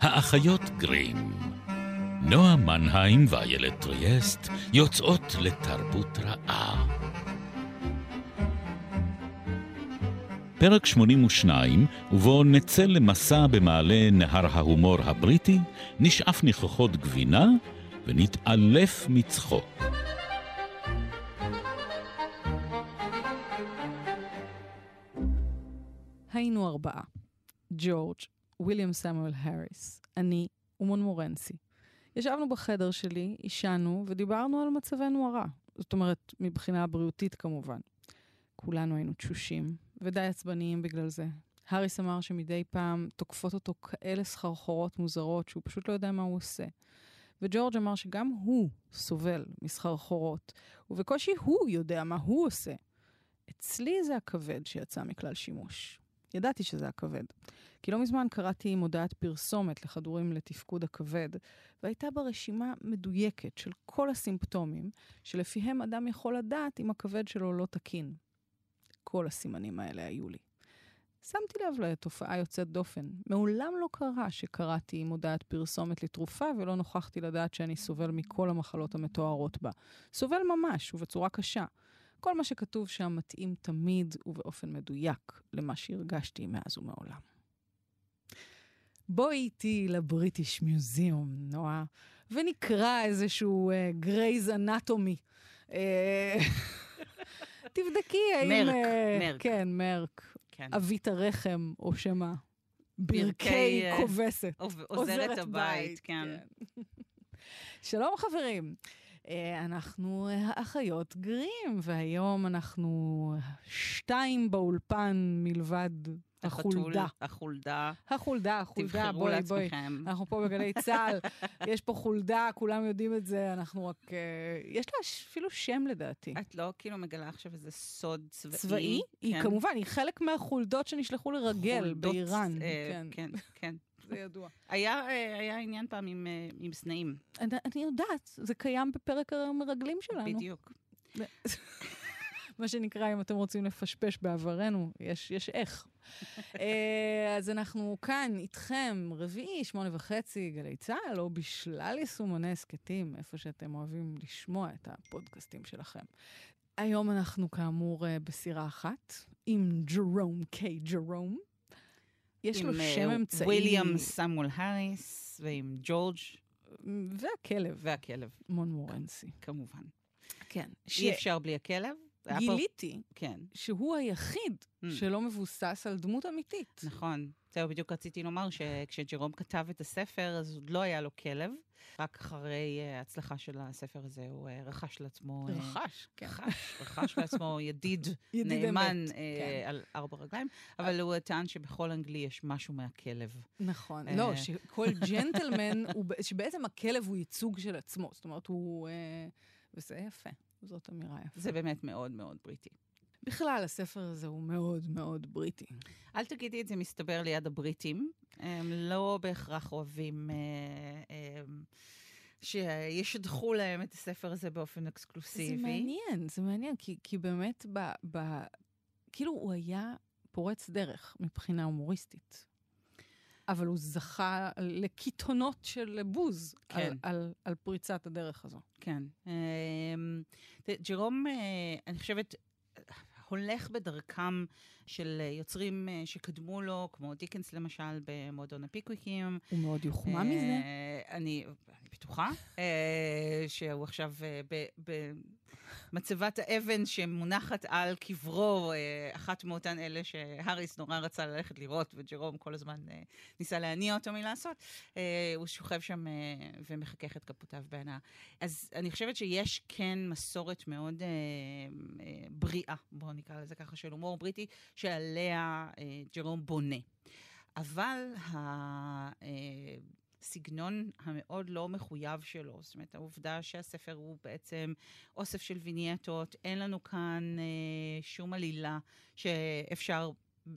האחיות גרים. נועה מנהיים ואיילת טריאסט יוצאות לתרבות רעה. פרק 82, ובו נצא למסע במעלה נהר ההומור הבריטי, נשאף ניחוחות גבינה ונתעלף מצחוק. היינו ארבעה. ג'ורג', ויליאם סמואל האריס, אני ומונמורנסי. ישבנו בחדר שלי, עישנו ודיברנו על מצבנו הרע. זאת אומרת, מבחינה בריאותית כמובן. כולנו היינו תשושים, ודי עצבניים בגלל זה. האריס אמר שמדי פעם תוקפות אותו כאלה סחרחורות מוזרות שהוא פשוט לא יודע מה הוא עושה. וג'ורג' אמר שגם הוא סובל מסחרחורות, ובקושי הוא יודע מה הוא עושה. אצלי זה הכבד שיצא מכלל שימוש. ידעתי שזה הכבד. כי לא מזמן קראתי מודעת פרסומת לכדורים לתפקוד הכבד, והייתה בה רשימה מדויקת של כל הסימפטומים, שלפיהם אדם יכול לדעת אם הכבד שלו לא תקין. כל הסימנים האלה היו לי. שמתי לב לתופעה יוצאת דופן. מעולם לא קרה שקראתי מודעת פרסומת לתרופה ולא נוכחתי לדעת שאני סובל מכל המחלות המתוארות בה. סובל ממש, ובצורה קשה. כל מה שכתוב שם מתאים תמיד ובאופן מדויק למה שהרגשתי מאז ומעולם. בואי איתי לבריטיש מיוזיאום, נועה, ונקרא איזשהו גרייז uh, אנטומי. Uh, תבדקי האם... מרק, uh, מרק. כן, מרק. כן. אבית הרחם, או שמא ברכי אה, כובסת. עוז- עוזרת הבית, כן. שלום חברים. אה, אנחנו אה, האחיות גרים, והיום אנחנו שתיים באולפן מלבד החולדה. החולדה. החולדה, החולדה, בואי, בואי. לעצמכם. אנחנו פה בגלי צה"ל, יש פה חולדה, כולם יודעים את זה, אנחנו רק... אה, יש לה אפילו שם לדעתי. את לא כאילו מגלה עכשיו איזה סוד צבאי? צבאי? היא כן. כמובן, היא חלק מהחולדות שנשלחו לרגל חולדות, באיראן. אה, כן, כן, כן. זה ידוע. היה אה, היה עניין פעם עם, אה, עם סנאים, אני אני יודעת, זה קיים בפרק המרגלים שלנו. בדיוק. מה שנקרא, אם אתם רוצים לפשפש בעברנו, יש, יש איך. אה, אז אנחנו כאן איתכם, רביעי, שמונה וחצי, גלי צה"ל, או בשלל יישומוני הסכתים, איפה שאתם אוהבים לשמוע את הפודקאסטים שלכם. היום אנחנו כאמור בסירה אחת, עם ג'רום קיי ג'רום. יש לו עם, אה, שם אמצעי. וויליאם סמואל האריס, ועם ג'ורג' והכלב, והכלב, מון מורנסי. כמובן. כן. אי אפשר בלי הכלב. היה פה- גיליתי כן, שהוא היחיד Mm. שלא מבוסס על דמות אמיתית. נכון. זהו, בדיוק רציתי לומר שכשג'רום כתב את הספר, אז עוד לא היה לו כלב. רק אחרי אה, ההצלחה של הספר הזה, הוא אה, רכש לעצמו... אה, רכש, כן. רכש, רכש לעצמו ידיד ידיד נאמן אמת, אה, כן. על ארבע רגליים, אבל הוא טען שבכל אנגלי יש משהו מהכלב. נכון. לא, שכל ג'נטלמן, שבעצם הכלב הוא ייצוג של עצמו. זאת אומרת, הוא... אה, וזה יפה. זאת אמירה יפה. זה באמת מאוד מאוד בריטי. בכלל, הספר הזה הוא מאוד מאוד בריטי. אל תגידי את זה, מסתבר ליד הבריטים. הם לא בהכרח אוהבים אה, אה, שישדחו להם את הספר הזה באופן אקסקלוסיבי. זה מעניין, זה מעניין, כי, כי באמת, ב, ב, כאילו הוא היה פורץ דרך מבחינה הומוריסטית. אבל הוא זכה לקיתונות של בוז כן. על, על, על פריצת הדרך הזו. כן. אמ, ג'רום, אה, אני חושבת, הולך בדרכם של אה, יוצרים אה, שקדמו לו, כמו דיקנס למשל, במועדון הפיקוויקים. הוא מאוד יוחמא אה, מזה. אני, אני בטוחה אה, שהוא עכשיו אה, ב- במצבת האבן שמונחת על קברו, אה, אחת מאותן אלה שהאריס נורא רצה ללכת לראות, וג'רום כל הזמן אה, ניסה להניע אותו מלעשות. אה, הוא שוכב שם ומחכך את כפותיו בהנאה. אז אני חושבת שיש כן מסורת מאוד אה, אה, בריאה, בואו נקרא לזה ככה, של הומור בריטי, שעליה ג'רום בונה. אבל הסגנון המאוד לא מחויב שלו, זאת אומרת, העובדה שהספר הוא בעצם אוסף של וינייטות, אין לנו כאן אה, שום עלילה שאפשר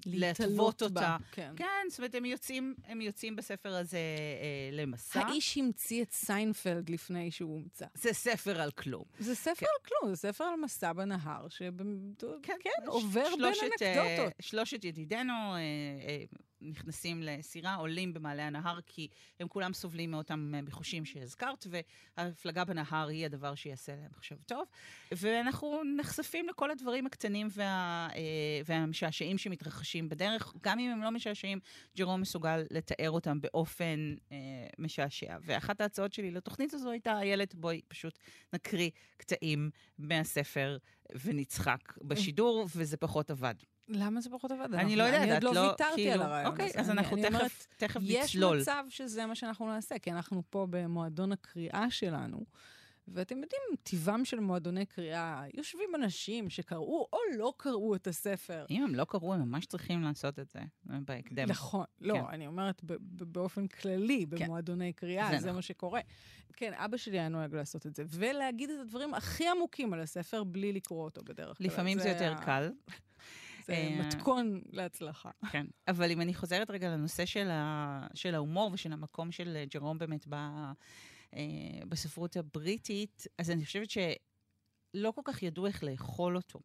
להתוות אותה. בה, כן. כן, זאת אומרת, הם יוצאים, הם יוצאים בספר הזה אה, למסע. האיש המציא את סיינפלד לפני שהוא הומצא. זה ספר על כלום. זה ספר כן. על כלום, זה ספר על מסע בנהר, שכן כן, כן, עובר בין אה, אנקדוטות. שלושת ידידינו, אה, אה, נכנסים לסירה, עולים במעלה הנהר, כי הם כולם סובלים מאותם ביקושים שהזכרת, וההפלגה בנהר היא הדבר שיעשה להם עכשיו טוב. ואנחנו נחשפים לכל הדברים הקטנים וה, אה, והמשעשעים שמתרחשים בדרך, גם אם הם לא משעשעים, ג'רום מסוגל לתאר אותם באופן אה, משעשע. ואחת ההצעות שלי לתוכנית הזו הייתה, איילת, בואי פשוט נקריא קטעים מהספר ונצחק בשידור, וזה פחות עבד. למה זה פחות עבד? אני לא יודעת, אני עוד לא לא- ויתרתי כאילו- על הרעיון אוקיי, הזה. אז אני- אנחנו תכף- תכף יש נצלול. מצב שזה מה שאנחנו נעשה, כי אנחנו פה במועדון הקריאה שלנו, ואתם יודעים, טיבם של מועדוני קריאה, יושבים אנשים שקראו או לא קראו את הספר. אם הם לא קראו, הם ממש צריכים לעשות את זה בהקדם. נכון, לא, כן. אני אומרת באופן כללי, במועדוני קריאה, זה זה נכון. מה שקורה. כן, אבא שלי היה נוהג לעשות את זה, ולהגיד את הדברים הכי עמוקים על הספר בלי לקרוא אותו בדרך כלל. לפעמים זה יותר ה- קל, זה אה, מתכון להצלחה. כן. אבל אם אני חוזרת רגע לנושא של, ה... של ההומור ושל המקום של אה, ג'רום באמת ב... אה, בספרות הבריטית, אז אני חושבת שלא כל כך ידעו איך לאכול אותו.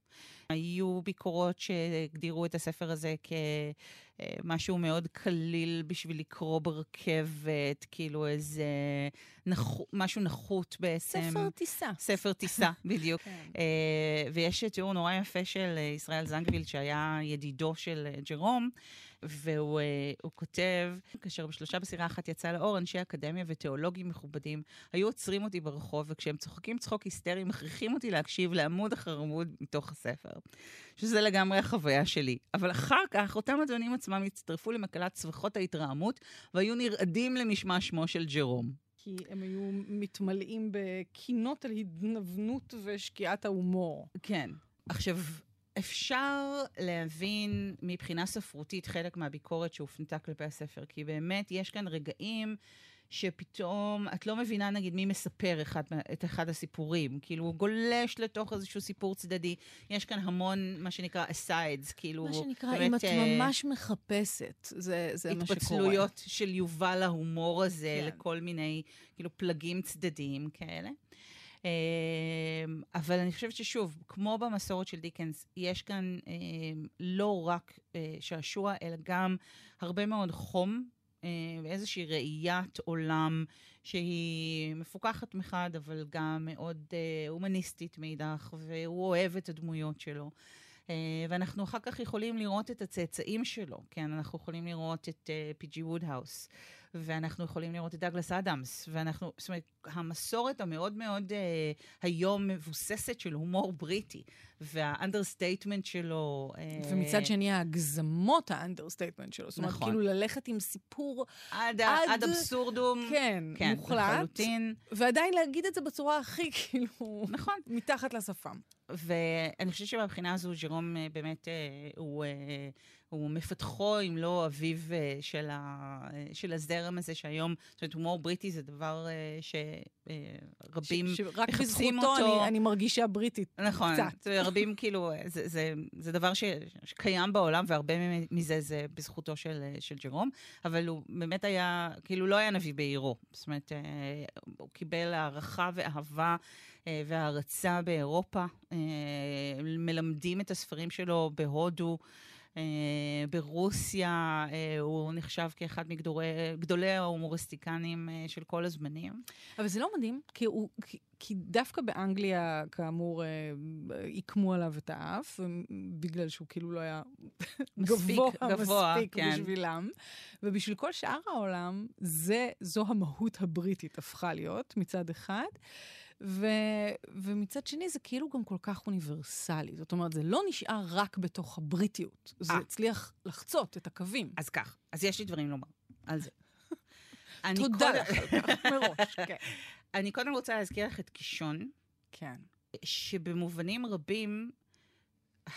היו ביקורות שהגדירו את הספר הזה כמשהו מאוד קליל בשביל לקרוא ברכבת, כאילו איזה נח... משהו נחות בעצם. ספר טיסה. ספר טיסה, בדיוק. כן. אה, ויש תיאור נורא יפה של אה, ישראל זנגווילד, שהיה ידידו של אה, ג'רום, והוא אה, כותב, כאשר בשלושה בסירה אחת יצא לאור, אנשי אקדמיה ותיאולוגים מכובדים היו עוצרים אותי ברחוב, וכשהם צוחקים צחוק היסטרי, מכריחים אותי להקשיב לעמוד אחר עמוד מתוך הספר. שזה לגמרי החוויה שלי. אבל אחר כך, אותם אדונים עצמם הצטרפו למקהלת צווחות ההתרעמות, והיו נרעדים למשמע שמו של ג'רום. כי הם היו מתמלאים בקינות על התנוונות ושקיעת ההומור. כן. עכשיו, אפשר להבין מבחינה ספרותית חלק מהביקורת שהופנתה כלפי הספר, כי באמת יש כאן רגעים שפתאום את לא מבינה, נגיד, מי מספר אחד, את אחד הסיפורים. כאילו, הוא גולש לתוך איזשהו סיפור צדדי. יש כאן המון, מה שנקרא, asides, כאילו, מה שנקרא, באמת, אם את אה, ממש מחפשת, זה, זה מה שקורה. התפצלויות של יובל ההומור הזה כן. לכל מיני, כאילו, פלגים צדדיים כאלה. אמ, אבל אני חושבת ששוב, כמו במסורת של דיקנס, יש כאן אמ, לא רק אה, שעשוע, אלא גם הרבה מאוד חום אה, ואיזושהי ראיית עולם שהיא מפוקחת מחד, אבל גם מאוד אה, הומניסטית מאידך, והוא אוהב את הדמויות שלו. אה, ואנחנו אחר כך יכולים לראות את הצאצאים שלו, כן? אנחנו יכולים לראות את פי.ג'י וודהאוס, ואנחנו יכולים לראות את דאגלס אדמס, ואנחנו, זאת אומרת, המסורת המאוד מאוד אה, היום מבוססת של הומור בריטי, וה understatement שלו... אה, ומצד שני, ההגזמות ה understatement שלו. זאת אומרת, נכון. כאילו ללכת עם סיפור, עד, עד- ad absurdum. כן, כן, מוחלט, לחלוטין. ועדיין להגיד את זה בצורה הכי, כאילו, נכון. מתחת לשפם. ואני חושבת שמבחינה הזו, ג'רום אה, באמת, אה, הוא, אה, הוא מפתחו, אם לא אביו אה, של, ה, אה, של הזרם הזה, שהיום, זאת אומרת, הומור בריטי זה דבר אה, שרבים ש- שרק מחפשים בזכותו אותו. אני, אני מרגישה בריטית. נכון, קצת. רבים כאילו, זה, זה, זה דבר ש, שקיים בעולם, והרבה מזה זה בזכותו של, של ג'רום, אבל הוא באמת היה, כאילו לא היה נביא בעירו. זאת אומרת, הוא קיבל הערכה ואהבה אה, והערצה באירופה. מלמדים את הספרים שלו בהודו. אה, ברוסיה אה, הוא נחשב כאחד מגדולי ההומוריסטיקנים אה, של כל הזמנים. אבל זה לא מדהים, כי, הוא, כי, כי דווקא באנגליה, כאמור, עיקמו עליו את האף, בגלל שהוא כאילו לא היה מספיק גבוה, גבוה, מספיק כן. בשבילם. ובשביל כל שאר העולם, זה, זו המהות הבריטית הפכה להיות, מצד אחד. ו, ומצד שני, זה כאילו גם כל כך אוניברסלי. זאת אומרת, זה לא נשאר רק בתוך הבריטיות. זה אה. הצליח לחצות את הקווים. אז כך, אז יש לי דברים לומר על זה. תודה לך מראש. כן. אני קודם רוצה להזכיר לך את קישון, כן. שבמובנים רבים,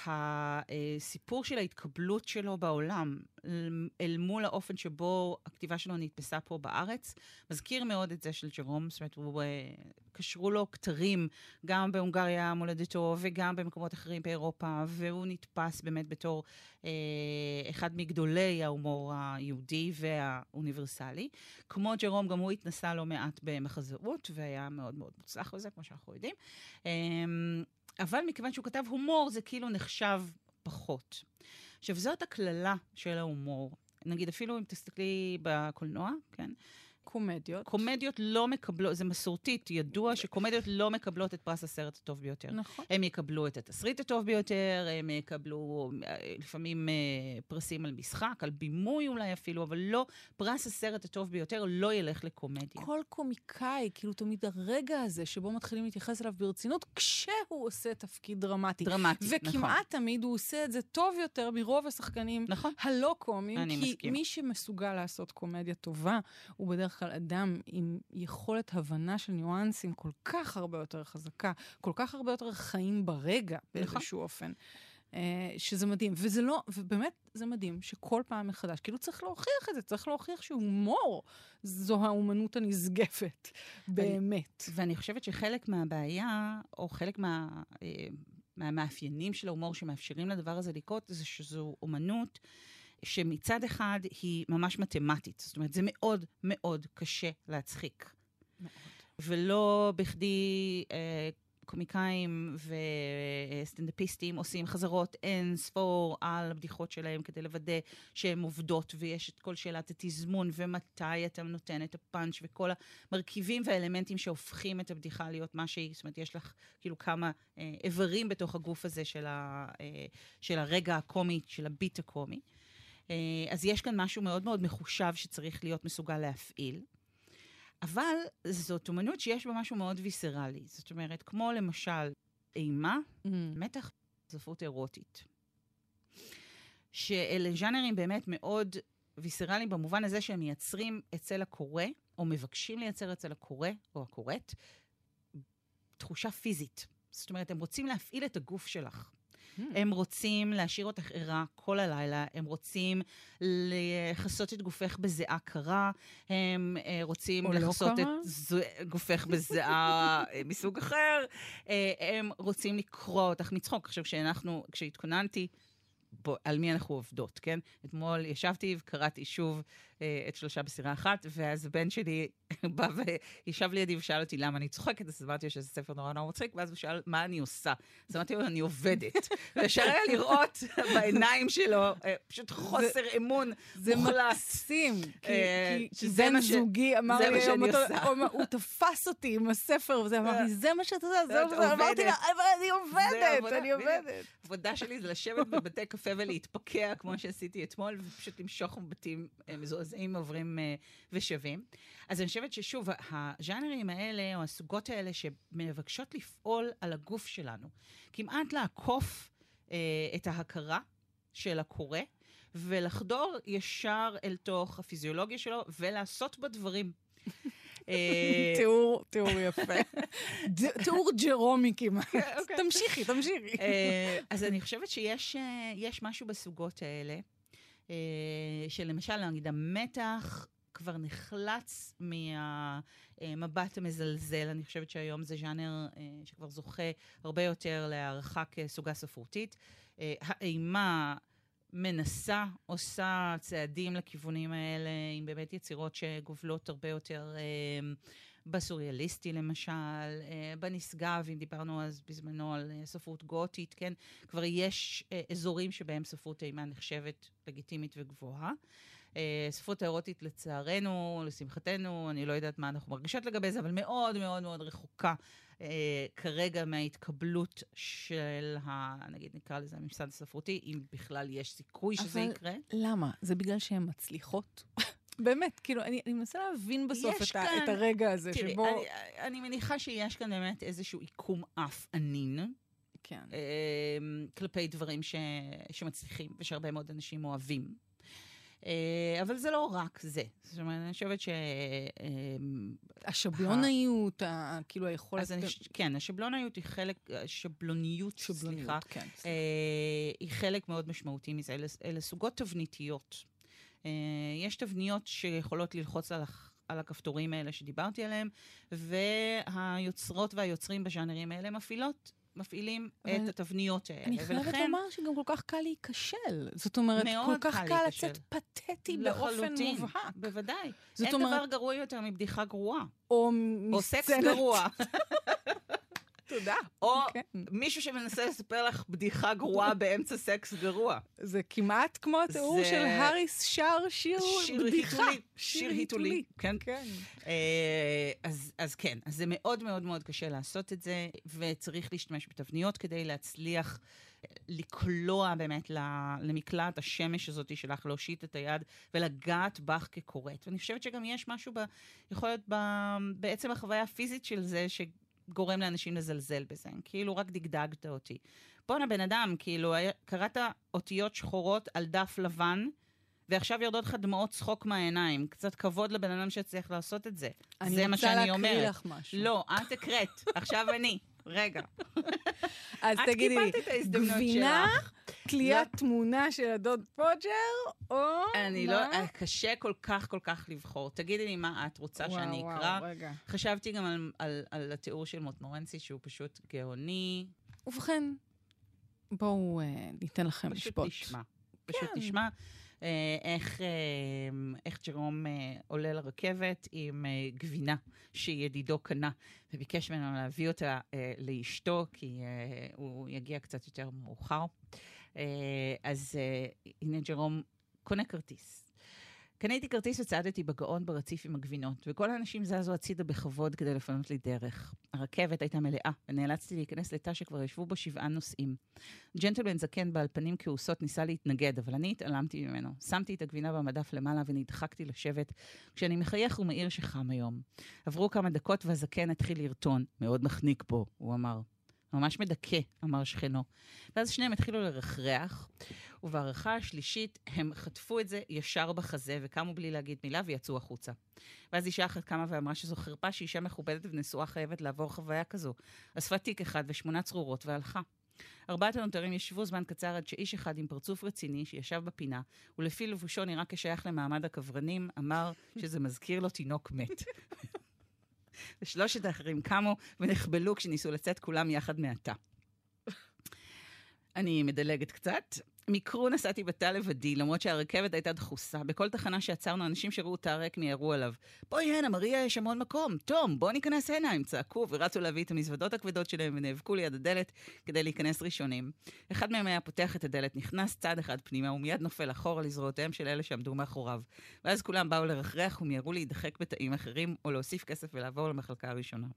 הסיפור של ההתקבלות שלו בעולם, אל- אל מול האופן שבו הכתיבה שלו נתפסה פה בארץ, מזכיר מאוד את זה של ג'רום, זאת אומרת, הוא, אה, קשרו לו כתרים גם בהונגריה, מולדתו, וגם במקומות אחרים באירופה, והוא נתפס באמת בתור אה, אחד מגדולי ההומור היהודי והאוניברסלי. כמו ג'רום, גם הוא התנסה לא מעט במחזאות, והיה מאוד מאוד מוצלח בזה, כמו שאנחנו יודעים. אה, אבל מכיוון שהוא כתב הומור, זה כאילו נחשב פחות. עכשיו, זאת הקללה של ההומור. נגיד אפילו אם תסתכלי בקולנוע, כן? קומדיות. קומדיות לא מקבלות, זה מסורתית, ידוע שקומדיות לא מקבלות את פרס הסרט הטוב ביותר. נכון. הם יקבלו את התסריט הטוב ביותר, הם יקבלו אה, לפעמים אה, פרסים על משחק, על בימוי אולי אפילו, אבל לא, פרס הסרט הטוב ביותר לא ילך לקומדיה. כל קומיקאי, כאילו תמיד הרגע הזה שבו מתחילים להתייחס אליו ברצינות, כשהוא עושה תפקיד דרמטי. דרמטי, נכון. וכמעט תמיד הוא עושה את זה טוב יותר מרוב השחקנים נכון. הלא קומיים, אני כי מסכים. מי שמסוגל לעשות קומדיה טובה, הוא בדרך כלל אדם עם יכולת הבנה של ניואנסים כל כך הרבה יותר חזקה, כל כך הרבה יותר חיים ברגע באיזשהו אופן. אה, שזה מדהים, וזה לא, ובאמת זה מדהים שכל פעם מחדש, כאילו צריך להוכיח את זה, צריך להוכיח שהומור זו האומנות הנשגבת, באמת. ואני חושבת שחלק מהבעיה, או חלק מה, אה, מהמאפיינים של ההומור שמאפשרים לדבר הזה לקרות, זה שזו אומנות שמצד אחד היא ממש מתמטית. זאת אומרת, זה מאוד מאוד קשה להצחיק. מאוד. ולא בכדי אה, קומיקאים וסטנדאפיסטים עושים חזרות אין ספור על הבדיחות שלהם כדי לוודא שהן עובדות, ויש את כל שאלת התזמון, ומתי אתה נותן את הפאנץ' וכל המרכיבים והאלמנטים שהופכים את הבדיחה להיות מה שהיא. זאת אומרת, יש לך כאילו כמה אה, איברים בתוך הגוף הזה של, ה, אה, של הרגע הקומי, של הביט הקומי. אה, אז יש כאן משהו מאוד מאוד מחושב שצריך להיות מסוגל להפעיל. אבל זאת אומנות שיש בה משהו מאוד ויסרלי. זאת אומרת, כמו למשל אימה, Mm. מתח, ספרות אירוטית. שאלה ז'אנרים באמת מאוד ויסרליים במובן הזה שהם מייצרים אצל הקורא, או מבקשים לייצר אצל הקורא או הקוראת, תחושה פיזית. זאת אומרת, הם רוצים להפעיל את הגוף שלך. Mm. הם רוצים להשאיר אותך ערה כל הלילה, הם רוצים לכסות את גופך בזיעה קרה, הם אה, רוצים לא לכסות קרה? את זו- גופך בזיעה אה, מסוג אחר, אה, הם רוצים לקרוע אותך מצחוק. עכשיו, כשאנחנו, כשהתכוננתי, בוא, על מי אנחנו עובדות, כן? אתמול ישבתי וקראתי שוב את שלושה בסירה אחת, ואז הבן שלי בא וישב לידי ושאל אותי למה אני צוחקת, אז אמרתי לו שזה ספר נורא נורא מצחיק, ואז הוא שאל מה אני עושה. אז אמרתי לו, אני עובדת. ואפשר היה לראות בעיניים שלו אה, פשוט חוסר אמון זה מוחלט. מקסים, כי, אה, בן זוגי אמר זה לי היום. הוא תפס אותי עם הספר, וזה אמר לי, זה מה שאתה עושה, זה מה את שאתה אמרתי לה. אבל אני עובדת, אני. עובדת. העבודה שלי זה לשבת בבתי קפה ולהתפקע, כמו שעשיתי אתמול, ופשוט למשוך מבטים אה, מזועזעים עוברים אה, ושווים. אז אני חושבת ששוב, הז'אנרים האלה, או הסוגות האלה, שמבקשות לפעול על הגוף שלנו, כמעט לעקוף אה, את ההכרה של הקורא, ולחדור ישר אל תוך הפיזיולוגיה שלו, ולעשות בה דברים. אה, תיאור, תיאור יפה. תיאור ג'רומי כמעט. אוקיי. תמשיכי, תמשיכי. אה, אז אני חושבת שיש יש משהו בסוגות האלה, שלמשל, נגיד, המתח כבר נחלץ מהמבט המזלזל. אני חושבת שהיום זה ז'אנר אה, שכבר זוכה הרבה יותר להערכה כסוגה ספרותית. אה, האימה מנסה, עושה צעדים לכיוונים האלה, עם באמת יצירות שגובלות הרבה יותר אה, בסוריאליסטי למשל, אה, בנשגב, אם דיברנו אז בזמנו על אה, ספרות גותית, כן? כבר יש אה, אזורים שבהם ספרות אימה נחשבת לגיטימית וגבוהה. ספרות האירוטית, לצערנו, לשמחתנו, אני לא יודעת מה אנחנו מרגישות לגבי זה, אבל מאוד מאוד מאוד רחוקה אה, כרגע מההתקבלות של, ה, נגיד נקרא לזה הממסד הספרותי, אם בכלל יש סיכוי שזה אבל- יקרה. למה? זה בגלל שהן מצליחות? באמת, כאילו, אני אני מנסה להבין בסוף את ה- כאן- את הרגע הזה תראי, שבו... אני, אני מניחה שיש כאן באמת איזשהו עיקום אף ענין. כן. אה, כלפי דברים ש... שמצליחים ושהרבה מאוד אנשים אוהבים. אה, אבל זה לא רק זה. זאת אומרת, אני חושבת ש... אה, השבלונאיות, ה- כאילו היכולת... אז אני, ש- כן, השבלוניות היא חלק, השבלוניות, סליחה, כן. אה, היא חלק מאוד משמעותי מזה. אלה, אלה סוגות תבניתיות. אה, יש תבניות שיכולות ללחוץ על, הח- על הכפתורים האלה שדיברתי עליהם, והיוצרות והיוצרים בז'אנרים האלה מפעילות, מפעילים את התבניות האלה. אני חייבת ולכן- לומר שגם כל כך קל להיכשל. זאת אומרת, כל כך קל קל. לצאת פתטי באופן מובהק. בוודאי. אין אומרת, דבר גרוע יותר מבדיחה גרועה. או או סקס מסצנת- גרוע. תודה. או כן. מישהו שמנסה לספר לך בדיחה גרועה באמצע סקס גרוע. זה כמעט כמו התיאור זה- של האריס שר שיר שיר בדיחה. שיר היתולי. כן. כן. אה, אז, אז כן, אז זה מאוד מאוד מאוד קשה לעשות את זה, וצריך להשתמש בתבניות כדי להצליח אה, לקלוע באמת למקלעת השמש הזאת שלך, להושיט את היד ולגעת בך כקוראת. ואני חושבת שגם יש משהו, ב, יכול להיות ב, בעצם החוויה הפיזית של זה, שגורם לאנשים לזלזל בזה. כאילו, רק דגדגת אותי. בואנה, בן אדם, כאילו, קראת אותיות שחורות על דף לבן, ועכשיו יורדות לך דמעות צחוק מהעיניים. קצת כבוד לבן אדם שהצליח לעשות את זה. זה מה שאני אני רוצה אומרת. להקריא לך משהו. לא, את הקראת, עכשיו אני. רגע. אז תגידי לי, גבינה. תליית תמונה של הדוד פוג'ר, או אני מה? לא, אה, קשה כל כך כל כך לבחור. תגידי לי מה את רוצה וואו, שאני וואו, אקרא. רגע. חשבתי גם על, על, על התיאור של מוטמורנצי, שהוא פשוט גאוני. ובכן, בואו אה, ניתן לכם פשוט לשפוט. תשמע. פשוט כן. תשמע אה, איך, אה, איך ג'רום אה, עולה לרכבת עם אה, גבינה שידידו קנה, וביקש ממנו להביא אותה אה, לאשתו, כי אה, הוא יגיע קצת יותר מאוחר. אה, אז אה, הנה ג'רום קונה כרטיס. קניתי כרטיס וצעדתי בגאון ברציף עם הגבינות, וכל האנשים זזו הצידה בכבוד כדי לפנות לי דרך. הרכבת הייתה מלאה, ונאלצתי להיכנס לתא שכבר ישבו בו שבעה נוסעים. ג'נטלמן זקן בעל פנים כעוסות ניסה להתנגד, אבל אני התעלמתי ממנו. שמתי את הגבינה במדף למעלה ונדחקתי לשבת, כשאני מחייך ומעיר שחם היום. עברו כמה דקות והזקן התחיל לרטון. מאוד מחניק פה, הוא אמר. ממש מדכא, אמר שכנו. ואז שניהם התחילו לרחרח, ובהערכה השלישית הם חטפו את זה ישר בחזה וקמו בלי להגיד מילה ויצאו החוצה. ואז אישה אחת קמה ואמרה שזו חרפה שאישה מכובדת ונשואה חייבת לעבור חוויה כזו. אספה תיק אחד ושמונה צרורות והלכה. ארבעת הנותרים ישבו זמן קצר עד שאיש אחד עם פרצוף רציני שישב בפינה, ולפי לבושו נראה כשייך למעמד הקברנים, אמר שזה מזכיר לו תינוק מת. ושלושת האחרים קמו ונחבלו כשניסו לצאת כולם יחד מהתא. אני מדלגת קצת. מקרו נסעתי בתא לבדי, למרות שהרכבת הייתה דחוסה. בכל תחנה שעצרנו, אנשים שראו תא ריק מיהרו עליו. בואי הנה, מריה, יש המון מקום. תום, בוא ניכנס הנה. הם צעקו ורצו להביא את המזוודות הכבדות שלהם ונאבקו ליד הדלת כדי להיכנס ראשונים. אחד מהם היה פותח את הדלת, נכנס צעד אחד פנימה ומיד נופל אחורה לזרועותיהם של אלה שעמדו מאחוריו. ואז כולם באו לרחרח ומיהרו להידחק בתאים אחרים או להוסיף כסף ולעבור למחלקה הראשונה.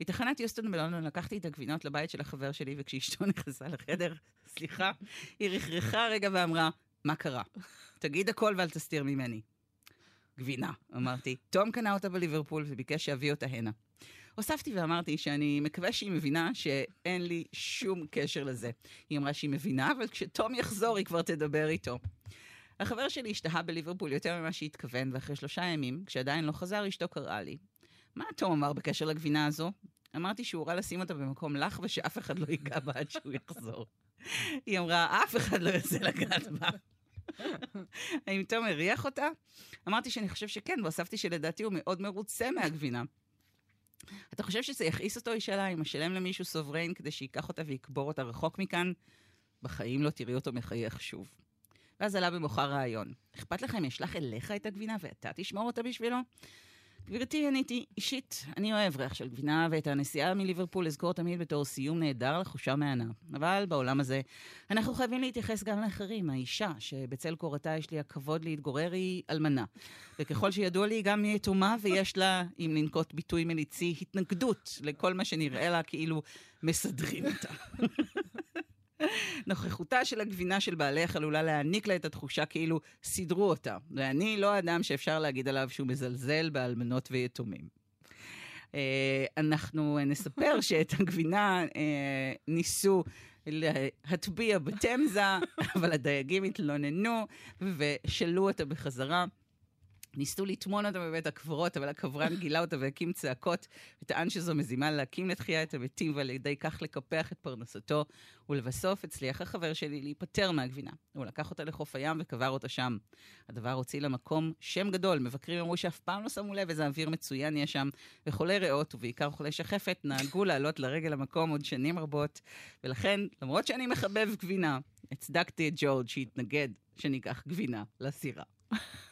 מתחנת יוסטון בלונדון לקחתי את הגבינות לבית של החבר שלי, וכשאשתו נכנסה לחדר, סליחה, היא רכרכה רגע ואמרה, מה קרה? תגיד הכל ואל תסתיר ממני. גבינה, אמרתי. תום קנה אותה בליברפול וביקש שאביא אותה הנה. הוספתי ואמרתי שאני מקווה שהיא מבינה שאין לי שום קשר לזה. היא אמרה שהיא מבינה, אבל כשתום יחזור היא כבר תדבר איתו. החבר שלי השתהה בליברפול יותר ממה שהתכוון, ואחרי שלושה ימים, כשעדיין לא חזר, אשתו קראה לי. מה תום אמר בקשר לגבינה הזו? אמרתי שהוא הורה לשים אותה במקום לך ושאף אחד לא ייגע בה עד שהוא יחזור. היא אמרה, אף אחד לא ירצה לגעת בה. האם תום הריח אותה? אמרתי שאני חושב שכן, והוספתי שלדעתי הוא מאוד מרוצה מהגבינה. אתה חושב שזה יכעיס אותו? היא שאלה, אם אשלם למישהו סוברן כדי שייקח אותה ויקבור אותה רחוק מכאן? בחיים לא תראי אותו מחייך שוב. ואז עלה במוחה רעיון. אכפת לך אם אשלח אליך את הגבינה ואתה תשמור אותה בשבילו? גברתי, עניתי, אישית, אני אוהב ריח של גבינה, ואת הנסיעה מליברפול אזכור תמיד בתור סיום נהדר לחושה מהנה. אבל בעולם הזה, אנחנו חייבים להתייחס גם לאחרים. האישה, שבצל קורתה יש לי הכבוד להתגורר, היא אלמנה. וככל שידוע לי, גם היא יתומה, ויש לה, אם לנקוט ביטוי מליצי, התנגדות לכל מה שנראה לה כאילו מסדרים אותה. נוכחותה של הגבינה של בעלך עלולה להעניק לה את התחושה כאילו סידרו אותה, ואני לא האדם שאפשר להגיד עליו שהוא מזלזל באלמנות ויתומים. אה, אנחנו נספר שאת הגבינה אה, ניסו להטביע בתמזה, אבל הדייגים התלוננו ושלו אותה בחזרה. ניסו לטמון אותה בבית הקברות, אבל הקברן גילה אותה והקים צעקות, וטען שזו מזימה להקים לתחייה את המתים, ועל ידי כך לקפח את פרנסתו. ולבסוף הצליח החבר שלי להיפטר מהגבינה. הוא לקח אותה לחוף הים וקבר אותה שם. הדבר הוציא למקום שם גדול. מבקרים אמרו שאף פעם לא שמו לב איזה אוויר מצוין יש שם, וחולי ריאות, ובעיקר חולי שחפת, נהגו לעלות לרגל המקום עוד שנים רבות. ולכן, למרות שאני מחבב גבינה, הצדקתי את ג'ורג' שהתנגד שניקח גבינה לסירה.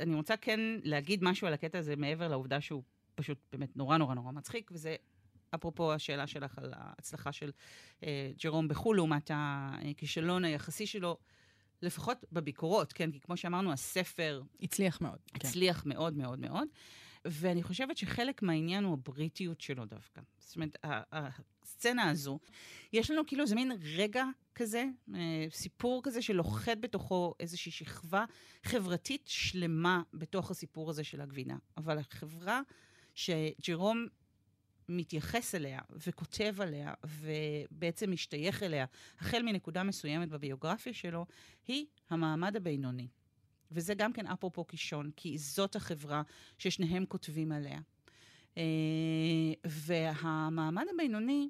אני רוצה כן להגיד משהו על הקטע הזה מעבר לעובדה שהוא פשוט באמת נורא נורא נורא מצחיק, וזה אפרופו השאלה שלך על ההצלחה של אה, ג'רום בחו"ל, לעומת הכישלון היחסי שלו, לפחות בביקורות, כן? כי כמו שאמרנו, הספר... הצליח מאוד. הצליח כן. מאוד מאוד מאוד. ואני חושבת שחלק מהעניין הוא הבריטיות שלו דווקא. זאת אומרת, הסצנה הזו, יש לנו כאילו איזה מין רגע כזה, אה, סיפור כזה שלוחד בתוכו איזושהי שכבה חברתית שלמה בתוך הסיפור הזה של הגבינה. אבל החברה שג'רום מתייחס אליה וכותב עליה ובעצם משתייך אליה, החל מנקודה מסוימת בביוגרפיה שלו, היא המעמד הבינוני. וזה גם כן אפרופו קישון, כי זאת החברה ששניהם כותבים עליה. אה, והמעמד הבינוני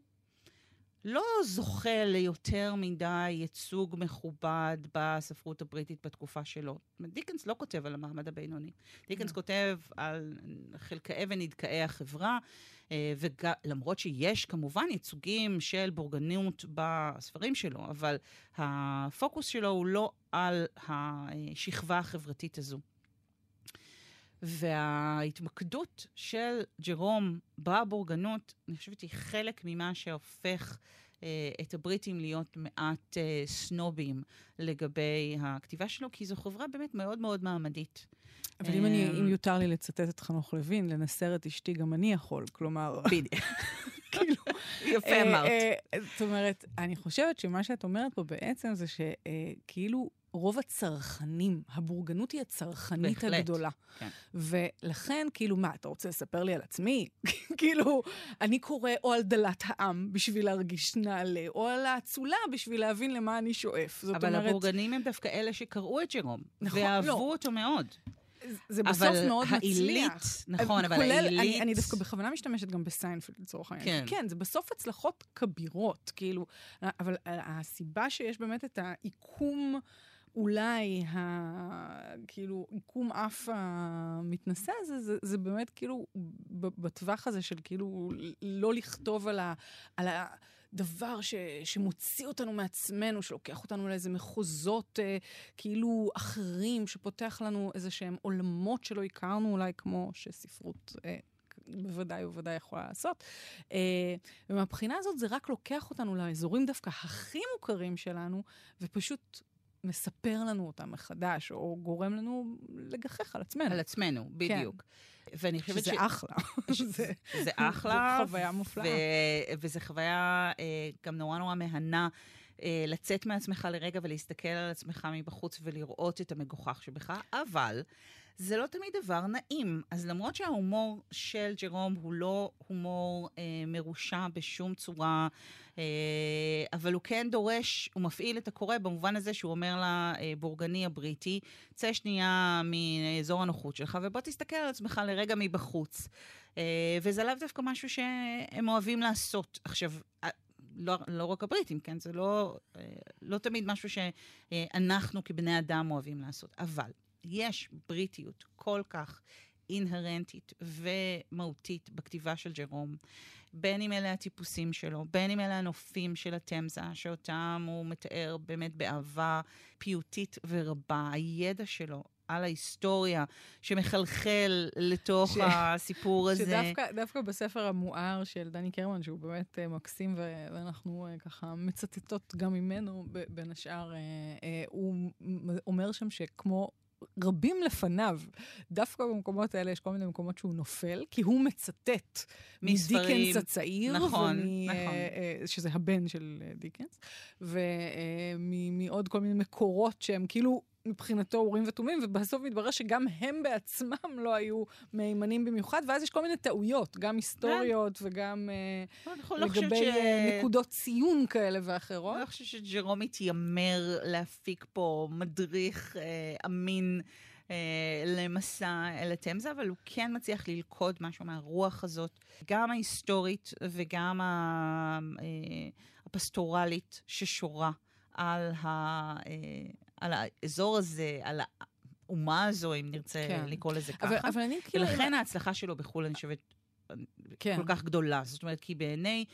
לא זוכה ליותר מדי ייצוג מכובד בספרות הבריטית בתקופה שלו. דיקנס לא כותב על המעמד הבינוני. דיקנס no. כותב על חלקאי ונדכאי החברה, אה, ולמרות שיש כמובן ייצוגים של בורגנות בספרים שלו, אבל הפוקוס שלו הוא לא על השכבה החברתית הזו. וההתמקדות של ג'רום בבורגנות, אני חושבת שהיא חלק ממה שהופך אה, את הבריטים להיות מעט אה, סנובים לגבי הכתיבה שלו, כי זו חברה באמת מאוד מאוד מעמדית. אבל אם, אני, אם יותר לי לצטט את חנוך לוין, לנסר את אשתי גם אני יכול, כלומר... בדיוק. כאילו... יפה אה, אמרת. זאת אומרת, אני חושבת שמה שאת אומרת פה בעצם זה שכאילו רוב הצרכנים, הבורגנות היא הצרכנית בהחלט, הגדולה. כן. ולכן, כאילו, מה, אתה רוצה לספר לי על עצמי? כאילו, אני קורא או על דלת העם בשביל להרגיש נעלה, או על האצולה בשביל להבין למה אני שואף. זאת אבל אומרת... הבורגנים הם דווקא אלה שקראו את ג'רום, נכון, ואהבו לא. אותו מאוד. זה בסוף מאוד העילית, מצליח. נכון, אבל כולל, העילית... אני, אני דווקא בכוונה משתמשת גם בסיינפלד לצורך העניין. כן. כן, זה בסוף הצלחות כבירות, כאילו, אבל הסיבה שיש באמת את העיקום... אולי, ה... כאילו, עיקום אף המתנשא הזה, זה, זה באמת כאילו בטווח הזה של כאילו לא לכתוב על, ה, על הדבר ש, שמוציא אותנו מעצמנו, שלוקח אותנו לאיזה מחוזות אה, כאילו אחרים, שפותח לנו איזה שהם עולמות שלא הכרנו, אולי כמו שספרות אה, בוודאי ובוודאי יכולה לעשות. אה, ומהבחינה הזאת זה רק לוקח אותנו לאזורים דווקא הכי מוכרים שלנו, ופשוט מספר לנו אותם מחדש, או גורם לנו לגחך על עצמנו. על עצמנו, כן. בדיוק. כן. ואני חושבת שזה ש... אחלה. זה, זה אחלה. זו חוויה מופלאה. ו... וזו חוויה אה, גם נורא נורא מהנה. אה, לצאת מעצמך לרגע ולהסתכל על עצמך מבחוץ ולראות את המגוחך שבך, אבל זה לא תמיד דבר נעים. אז למרות שההומור של ג'רום הוא לא הומור אה, מרושע בשום צורה, אבל הוא כן דורש, הוא מפעיל את הקורא במובן הזה שהוא אומר לבורגני הבריטי, צא שנייה מאזור הנוחות שלך ובוא תסתכל על עצמך לרגע מבחוץ. אה, וזה לאו דווקא משהו שהם אוהבים לעשות. עכשיו, אה, לא, לא רק הבריטים, כן? זה לא, אה, לא תמיד משהו שאנחנו כבני אדם אוהבים לעשות. אבל יש בריטיות כל כך אינהרנטית ומהותית בכתיבה של ג'רום, בין אם אלה הטיפוסים שלו, בין אם אלה הנופים של התמזה, שאותם הוא מתאר באמת באהבה פיוטית ורבה. הידע שלו על ההיסטוריה שמחלחל לתוך ש... הסיפור הזה. שדווקא בספר המואר של דני קרמן, שהוא באמת uh, מקסים, ו- ואנחנו uh, ככה מצטטות גם ממנו, בין השאר, uh, uh, הוא אומר שם שכמו רבים לפניו, דווקא במקומות האלה יש כל מיני מקומות שהוא נופל, כי הוא מצטט מדיקנס הצעיר, נכון, ומ, נכון. Uh, uh, שזה הבן של uh, דיקנס, ומעוד כל מיני מקורות שהם כאילו מבחינתו אורים ותומים, ובסוף מתברר שגם הם בעצמם לא היו מהימנים במיוחד, ואז יש כל מיני טעויות, גם היסטוריות כן. וגם uh, לגבי ש... נקודות ציון כאלה ואחרות. אני לא חושבת שג'רום התיימר להפיק פה מדריך uh, אמין. למסע אל התמזה, אבל הוא כן מצליח ללכוד משהו מהרוח הזאת, גם ההיסטורית וגם הפסטורלית ששורה על, על האזור הזה, על האומה הזו, אם נרצה כן. לקרוא לזה ככה. אבל, אבל אני כאילו... ולכן ההצלחה שלו בחו"ל, אני חושבת, כן. כל כך גדולה. זאת אומרת, כי בעיני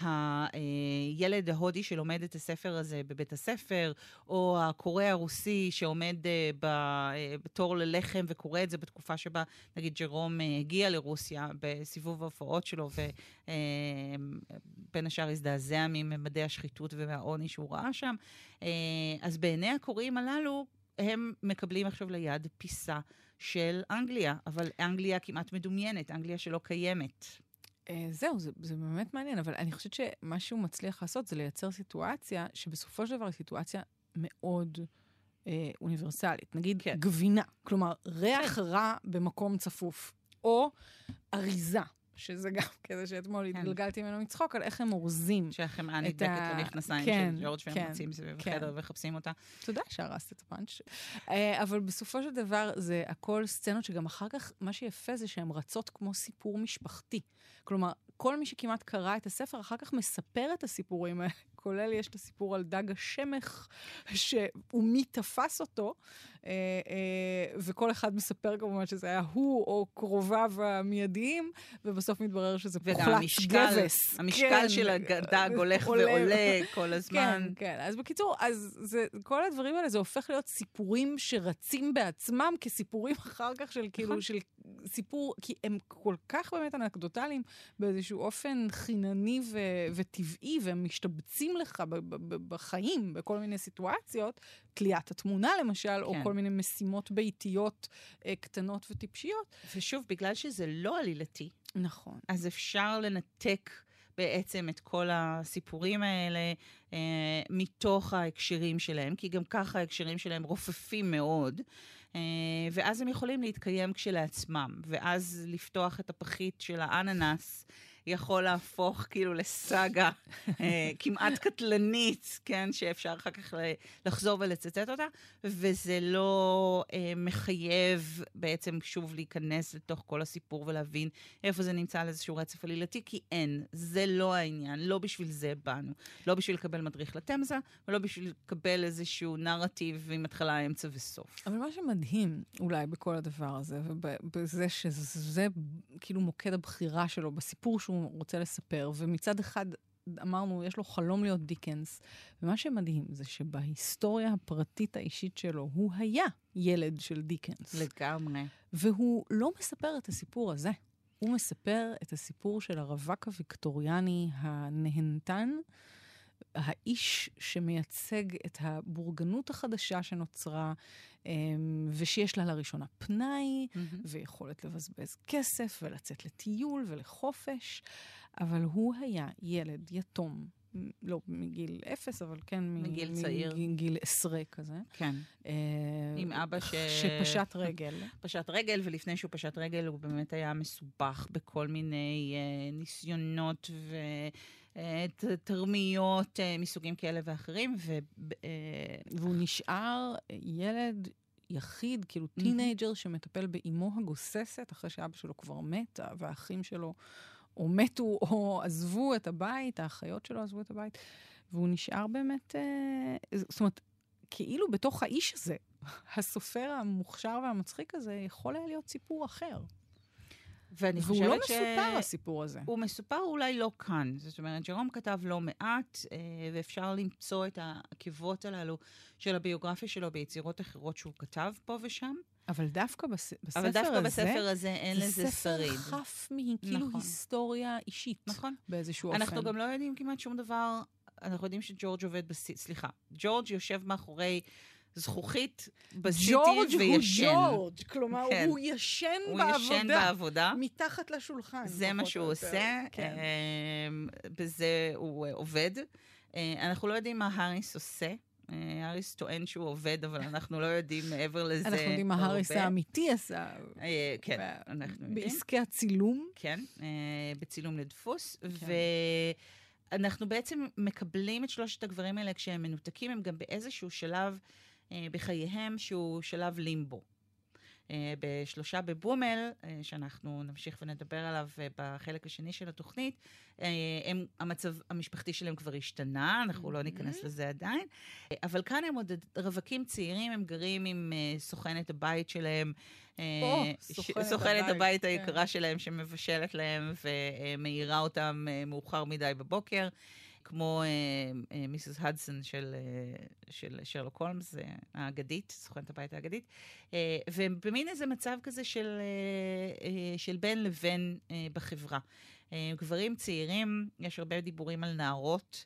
הילד ההודי שלומד את הספר הזה בבית הספר, או הקורא הרוסי שעומד אה, אה, בתור ללחם וקורא את זה בתקופה שבה, נגיד, ג'רום אה, הגיע לרוסיה בסיבוב ההופעות שלו, ובין השאר הזדעזע מממדי השחיתות והעוני שהוא ראה שם, אה, אז בעיני הקוראים הללו, הם מקבלים עכשיו ליד פיסה של אנגליה, אבל אנגליה כמעט מדומיינת, אנגליה שלא קיימת. אה, זהו, זה, זה באמת מעניין, אבל אני חושבת שמה שהוא מצליח לעשות זה לייצר סיטואציה שבסופו של דבר היא סיטואציה מאוד אה, אוניברסלית. נגיד כן. גבינה, כלומר, ריח רע במקום צפוף, או אריזה, שזה גם כזה שאתמול כן. התגלגלתי ממנו מצחוק על איך הם אורזים. שהחמאה נדבקת ה- למכנסיים כן, של ג'ורג' והם כן, מוצאים סביב כן. החדר ומחפשים אותה. תודה שהרסת את הפאנץ'. אה, אבל בסופו של דבר זה הכל סצנות שגם אחר כך, מה שיפה זה שהן רצות כמו סיפור משפחתי. כלומר, כל מי שכמעט קרא את הספר אחר כך מספר את הסיפורים האלה. כולל יש את הסיפור על דג השמך, ומי תפס אותו, אה, אה, וכל אחד מספר כמובן שזה היה הוא או קרוביו המיידיים, ובסוף מתברר שזה המשקל, גבס. המשקל כן, של הדג הולך עולה. ועולה כל הזמן. כן, כן. אז בקיצור, אז זה, כל הדברים האלה, זה הופך להיות סיפורים שרצים בעצמם כסיפורים אחר כך של כאילו, נכון. של סיפור, כי הם כל כך באמת אנקדוטליים באיזשהו אופן חינני ו- וטבעי, והם משתבצים לך ב- ב- בחיים, בכל מיני סיטואציות, תליית התמונה למשל, או כן. כל מיני משימות ביתיות אה, קטנות וטיפשיות. ושוב, בגלל שזה לא עלילתי, נכון. אז אפשר לנתק בעצם את כל הסיפורים האלה אה, מתוך ההקשרים שלהם, כי גם ככה ההקשרים שלהם רופפים מאוד. אה, ואז הם יכולים להתקיים כשלעצמם, ואז לפתוח את הפחית של האננס יכול להפוך כאילו לסאגה אה, כמעט קטלנית, כן, שאפשר אחר כך לחזור ולצטט אותה, וזה לא אה, מחייב בעצם שוב להיכנס לתוך כל הסיפור ולהבין איפה זה נמצא על איזשהו רצף עלילתי, כי אין, זה לא העניין, לא בשביל זה באנו. לא בשביל לקבל מדריך לתמזה, ולא בשביל לקבל איזשהו נרטיב עם התחלה, אמצע וסוף. אבל מה שמדהים אולי בכל הדבר הזה, ובזה שזה כאילו מוקד הבחירה שלו בסיפור שהוא רוצה לספר, ומצד אחד אמרנו, יש לו חלום להיות דיקנס, ומה שמדהים זה שבהיסטוריה הפרטית האישית שלו, הוא היה ילד של דיקנס. לגמרי. והוא לא מספר את הסיפור הזה. הוא מספר את הסיפור של הרווק הוויקטוריאני הנהנתן, האיש שמייצג את הבורגנות החדשה שנוצרה, אמ, ושיש לה לראשונה פנאי, ויכולת לבזבז כסף, ולצאת לטיול ולחופש, אבל הוא היה ילד יתום. מ- לא מגיל אפס, אבל כן מ- מגיל צעיר. מגיל עשרה כזה. כן. אה, עם אבא ש... שפשט רגל. פשט רגל, ולפני שהוא פשט רגל הוא באמת היה מסובך בכל מיני אה, ניסיונות ותרמיות אה, מסוגים כאלה ואחרים, ו... אה, והוא נשאר ילד יחיד, כאילו teenager שמטפל באימו הגוססת, אחרי שאבא שלו כבר מת, והאחים שלו או מתו או עזבו את הבית, האחיות שלו עזבו את הבית, והוא נשאר באמת, אה, זאת אומרת, כאילו בתוך האיש הזה, הסופר המוכשר והמצחיק הזה, יכול היה להיות סיפור אחר. ואני והוא חושבת לא ש... מסופר, הסיפור הזה. הוא מסופר אולי לא כאן. זאת אומרת, ג'רום כתב לא מעט, אה, ואפשר למצוא את העקבות הללו של הביוגרפיה שלו ביצירות אחרות שהוא כתב פה ושם. אבל דווקא בס... בספר אבל דווקא הזה, בספר הזה אין לזה זה ספר שריד. חף מכאילו נכון. היסטוריה אישית. נכון. באיזשהו אופן. אנחנו גם לא יודעים כמעט שום דבר, אנחנו יודעים שג'ורג' עובד בסיטי, סליחה, ג'ורג' יושב מאחורי זכוכית בסיטי ג'ורג' וישן. הוא ג'ורג', כלומר, כן. הוא ישן הוא בעבודה. ישן בעבודה. מתחת לשולחן. זה מה שהוא יותר. עושה, כן. אמ, בזה הוא אה, עובד. אה, אנחנו לא יודעים מה האריס עושה. אה, האריס טוען שהוא עובד, אבל אנחנו לא יודעים מעבר לזה אנחנו יודעים מה האריס. האמיתי עשה. כן, אנחנו יודעים. בעסקי הצילום. כן, בצילום לדפוס. כן. ואנחנו בעצם מקבלים את שלושת הגברים האלה כשהם מנותקים, הם גם באיזשהו שלב בחייהם שהוא שלב לימבו. אה, בשלושה בבומל, אה, שאנחנו נמשיך ונדבר עליו אה, בחלק השני של התוכנית, אה, הם, המצב המשפחתי שלהם כבר השתנה, אנחנו לא ניכנס לזה עדיין, אה, אבל כאן הם עוד רווקים צעירים, הם גרים עם אה, סוכנת הבית שלהם. אה, ש- סוכנת סוכנת הבית, הבית כן. היקרה שלהם שמבשלת להם ומאירה אותם אה, מאוחר מדי בבוקר. כמו אה, אה, מיסס הדסון של, אה, של שרלוק הולמס, האגדית, סוכנת הבית האגדית, אה, והם במין איזה מצב כזה של, של בין לבין בחברה. גברים צעירים, יש הרבה דיבורים על נערות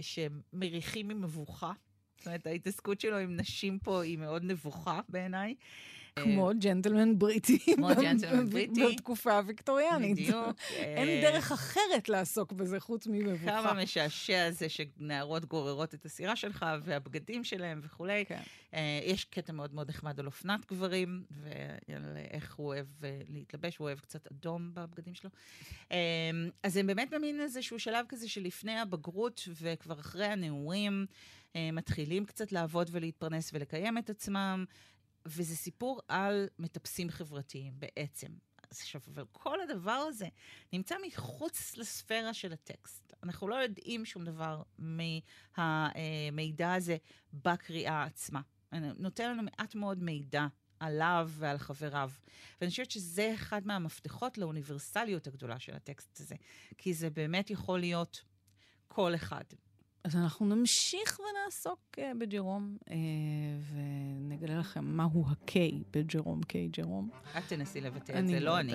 שמריחים ממבוכה. זאת אומרת, ההתעסקות שלו עם נשים פה היא מאוד נבוכה בעיניי. כמו ג'נטלמן בריטי. כמו ג'נטלמן בריטי. בתקופה הוויקטוריאנית. בדיוק. אין אה, דרך אחרת לעסוק בזה חוץ ממבוכה. כמה משעשע זה שנערות גוררות את הסירה שלך, והבגדים שלהם וכולי. כן. אה, יש קטע מאוד מאוד נחמד על אופנת גברים, ועל איך הוא אוהב אה, להתלבש, הוא אוהב קצת אדום בבגדים שלו. אה, אז הם באמת במין איזשהו שלב כזה שלפני הבגרות וכבר אחרי הנעורים, אה, מתחילים קצת לעבוד ולהתפרנס ולקיים את עצמם, וזה סיפור על מטפסים חברתיים בעצם. עכשיו, אבל כל הדבר הזה נמצא מחוץ לספירה של הטקסט. אנחנו לא יודעים שום דבר מהמידע הזה בקריאה עצמה. נותן לנו מעט מאוד מידע עליו ועל חבריו. ואני חושבת שזה אחד מהמפתחות לאוניברסליות הגדולה של הטקסט הזה, כי זה באמת יכול להיות כל אחד. אז אנחנו נמשיך ונעסוק uh, בג'רום, uh, ונגלה לכם מהו ה-K בג'רום, K ג'רום. את תנסי לבטא את זה, לא אני.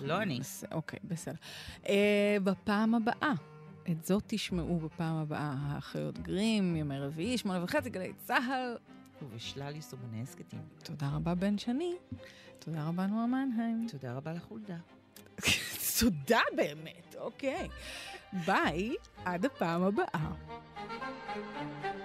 לא אני. ננסה. אוקיי, בסדר. Uh, בפעם הבאה, את זאת תשמעו בפעם הבאה, האחיות גרים, ימי רביעי, שמונה וחצי, גלי צה"ל. ובשלל יישומוני הסכתים. תודה רבה, בן שני. תודה רבה, נועה מנהיים. תודה רבה לחולדה. תודה באמת, אוקיי. ביי, עד הפעם הבאה. Thank you.